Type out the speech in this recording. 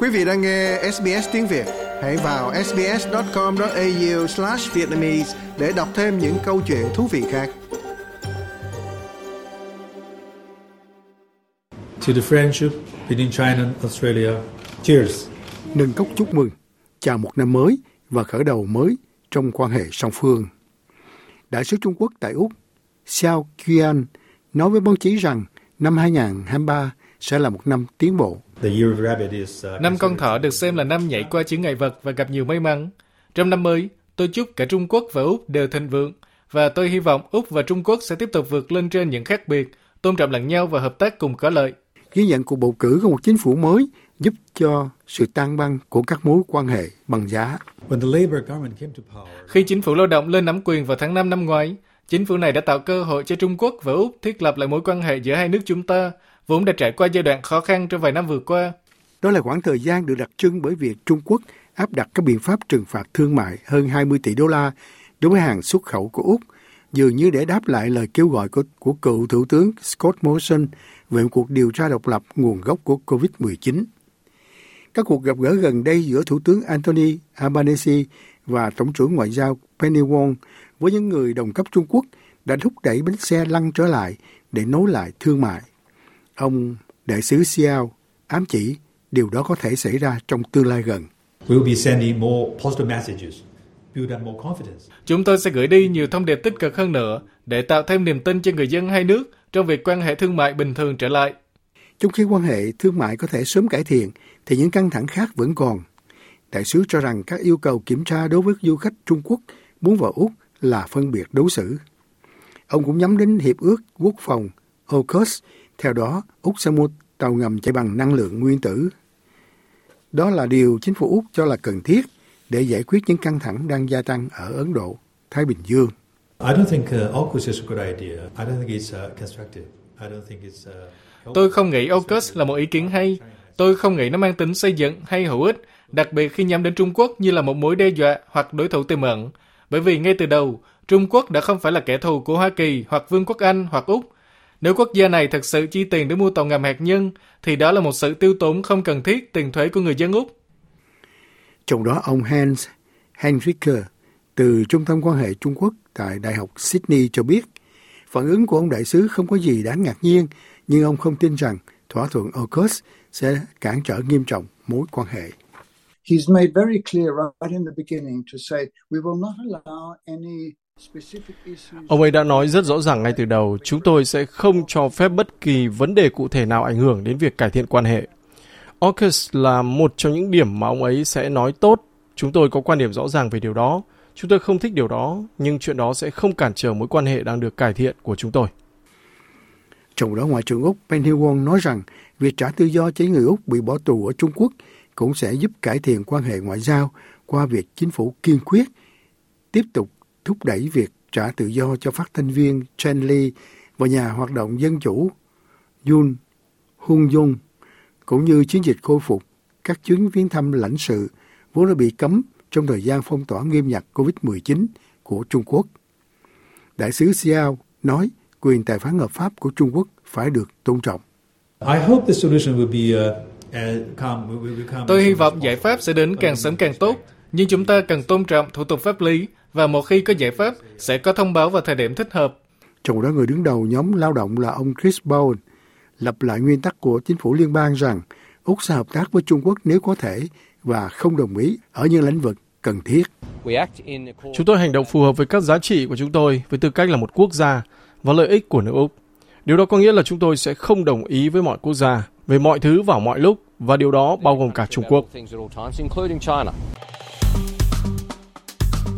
Quý vị đang nghe SBS tiếng Việt, hãy vào sbs.com.au/vietnamese để đọc thêm những câu chuyện thú vị khác. To the friendship between China and Australia. Cheers. Nâng cốc chúc mừng, chào một năm mới và khởi đầu mới trong quan hệ song phương. Đại sứ Trung Quốc tại Úc, Xiao Qian, nói với báo chí rằng năm 2023 sẽ là một năm tiến bộ. Uh, năm con thỏ được xem là năm nhảy qua chướng ngại vật và gặp nhiều may mắn. Trong năm mới, tôi chúc cả Trung Quốc và Úc đều thịnh vượng và tôi hy vọng Úc và Trung Quốc sẽ tiếp tục vượt lên trên những khác biệt, tôn trọng lẫn nhau và hợp tác cùng có lợi. Ghi nhận cuộc bầu cử của một chính phủ mới giúp cho sự tan băng của các mối quan hệ bằng giá. Khi chính phủ lao động lên nắm quyền vào tháng 5 năm ngoái, chính phủ này đã tạo cơ hội cho Trung Quốc và Úc thiết lập lại mối quan hệ giữa hai nước chúng ta vốn đã trải qua giai đoạn khó khăn trong vài năm vừa qua. Đó là khoảng thời gian được đặc trưng bởi việc Trung Quốc áp đặt các biện pháp trừng phạt thương mại hơn 20 tỷ đô la đối với hàng xuất khẩu của Úc, dường như để đáp lại lời kêu gọi của, của cựu Thủ tướng Scott Morrison về một cuộc điều tra độc lập nguồn gốc của COVID-19. Các cuộc gặp gỡ gần đây giữa Thủ tướng Anthony Albanese và Tổng trưởng Ngoại giao Penny Wong với những người đồng cấp Trung Quốc đã thúc đẩy bánh xe lăn trở lại để nối lại thương mại. Ông đại sứ Xiao ám chỉ điều đó có thể xảy ra trong tương lai gần. Chúng tôi sẽ gửi đi nhiều thông điệp tích cực hơn nữa để tạo thêm niềm tin cho người dân hai nước trong việc quan hệ thương mại bình thường trở lại. Trong khi quan hệ thương mại có thể sớm cải thiện, thì những căng thẳng khác vẫn còn. Đại sứ cho rằng các yêu cầu kiểm tra đối với du khách Trung Quốc muốn vào Úc là phân biệt đối xử. Ông cũng nhắm đến Hiệp ước Quốc phòng AUKUS theo đó, Úc sẽ mua tàu ngầm chạy bằng năng lượng nguyên tử. Đó là điều chính phủ Úc cho là cần thiết để giải quyết những căng thẳng đang gia tăng ở Ấn Độ, Thái Bình Dương. Tôi không nghĩ AUKUS là một ý kiến hay. Tôi không nghĩ nó mang tính xây dựng hay hữu ích, đặc biệt khi nhắm đến Trung Quốc như là một mối đe dọa hoặc đối thủ tiềm ẩn. Bởi vì ngay từ đầu, Trung Quốc đã không phải là kẻ thù của Hoa Kỳ hoặc Vương quốc Anh hoặc Úc, nếu quốc gia này thực sự chi tiền để mua tàu ngầm hạt nhân, thì đó là một sự tiêu tốn không cần thiết tiền thuế của người dân Úc. Trong đó ông Hans Henrique từ Trung tâm quan hệ Trung Quốc tại Đại học Sydney cho biết, phản ứng của ông đại sứ không có gì đáng ngạc nhiên, nhưng ông không tin rằng thỏa thuận AUKUS sẽ cản trở nghiêm trọng mối quan hệ. He's made very clear right in the beginning to say we will not allow any Ông ấy đã nói rất rõ ràng ngay từ đầu, chúng tôi sẽ không cho phép bất kỳ vấn đề cụ thể nào ảnh hưởng đến việc cải thiện quan hệ. AUKUS là một trong những điểm mà ông ấy sẽ nói tốt. Chúng tôi có quan điểm rõ ràng về điều đó. Chúng tôi không thích điều đó, nhưng chuyện đó sẽ không cản trở mối quan hệ đang được cải thiện của chúng tôi. Trong đó, Ngoại trưởng Úc Penny Wong nói rằng việc trả tự do cho người Úc bị bỏ tù ở Trung Quốc cũng sẽ giúp cải thiện quan hệ ngoại giao qua việc chính phủ kiên quyết tiếp tục thúc đẩy việc trả tự do cho phát thanh viên Chen Li và nhà hoạt động dân chủ Yun Hung Dung, cũng như chiến dịch khôi phục các chuyến viếng thăm lãnh sự vốn đã bị cấm trong thời gian phong tỏa nghiêm ngặt COVID-19 của Trung Quốc. Đại sứ Xiao nói quyền tài phán hợp pháp của Trung Quốc phải được tôn trọng. Tôi hy vọng giải pháp sẽ đến càng sớm càng tốt, nhưng chúng ta cần tôn trọng thủ tục pháp lý và một khi có giải pháp sẽ có thông báo vào thời điểm thích hợp. Trong đó người đứng đầu nhóm lao động là ông Chris Bowen lập lại nguyên tắc của chính phủ liên bang rằng Úc sẽ hợp tác với Trung Quốc nếu có thể và không đồng ý ở những lĩnh vực cần thiết. Chúng tôi hành động phù hợp với các giá trị của chúng tôi với tư cách là một quốc gia và lợi ích của nước Úc. Điều đó có nghĩa là chúng tôi sẽ không đồng ý với mọi quốc gia về mọi thứ vào mọi lúc và điều đó bao gồm cả Trung Quốc